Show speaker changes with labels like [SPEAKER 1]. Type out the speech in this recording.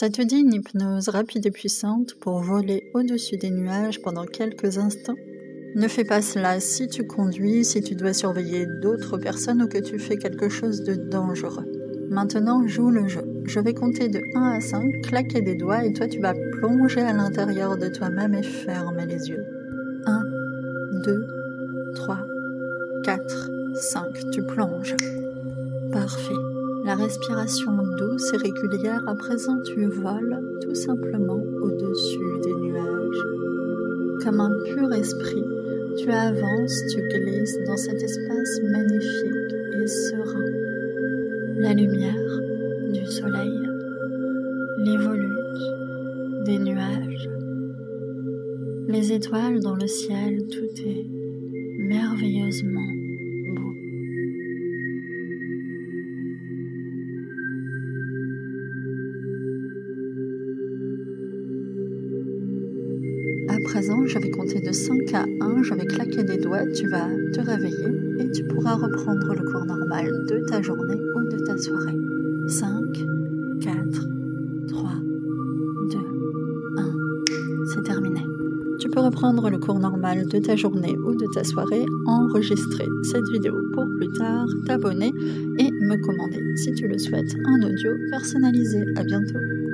[SPEAKER 1] Ça te dit une hypnose rapide et puissante pour voler au-dessus des nuages pendant quelques instants? Ne fais pas cela si tu conduis, si tu dois surveiller d'autres personnes ou que tu fais quelque chose de dangereux. Maintenant, joue le jeu. Je vais compter de 1 à 5, claquer des doigts et toi tu vas plonger à l'intérieur de toi-même et fermer les yeux. 1, 2, 3, 4, 5. Tu plonges. Parfait. La respiration douce et régulière, à présent tu voles tout simplement au-dessus des nuages. Comme un pur esprit, tu avances, tu glisses dans cet espace magnifique et serein. La lumière du soleil, les volutes des nuages, les étoiles dans le ciel, tout est merveilleusement présent, je vais compter de 5 à 1, je vais claquer des doigts, tu vas te réveiller et tu pourras reprendre le cours normal de ta journée ou de ta soirée. 5, 4, 3, 2, 1. C'est terminé. Tu peux reprendre le cours normal de ta journée ou de ta soirée, enregistrer cette vidéo pour plus tard, t'abonner et me commander si tu le souhaites un audio personnalisé. À bientôt.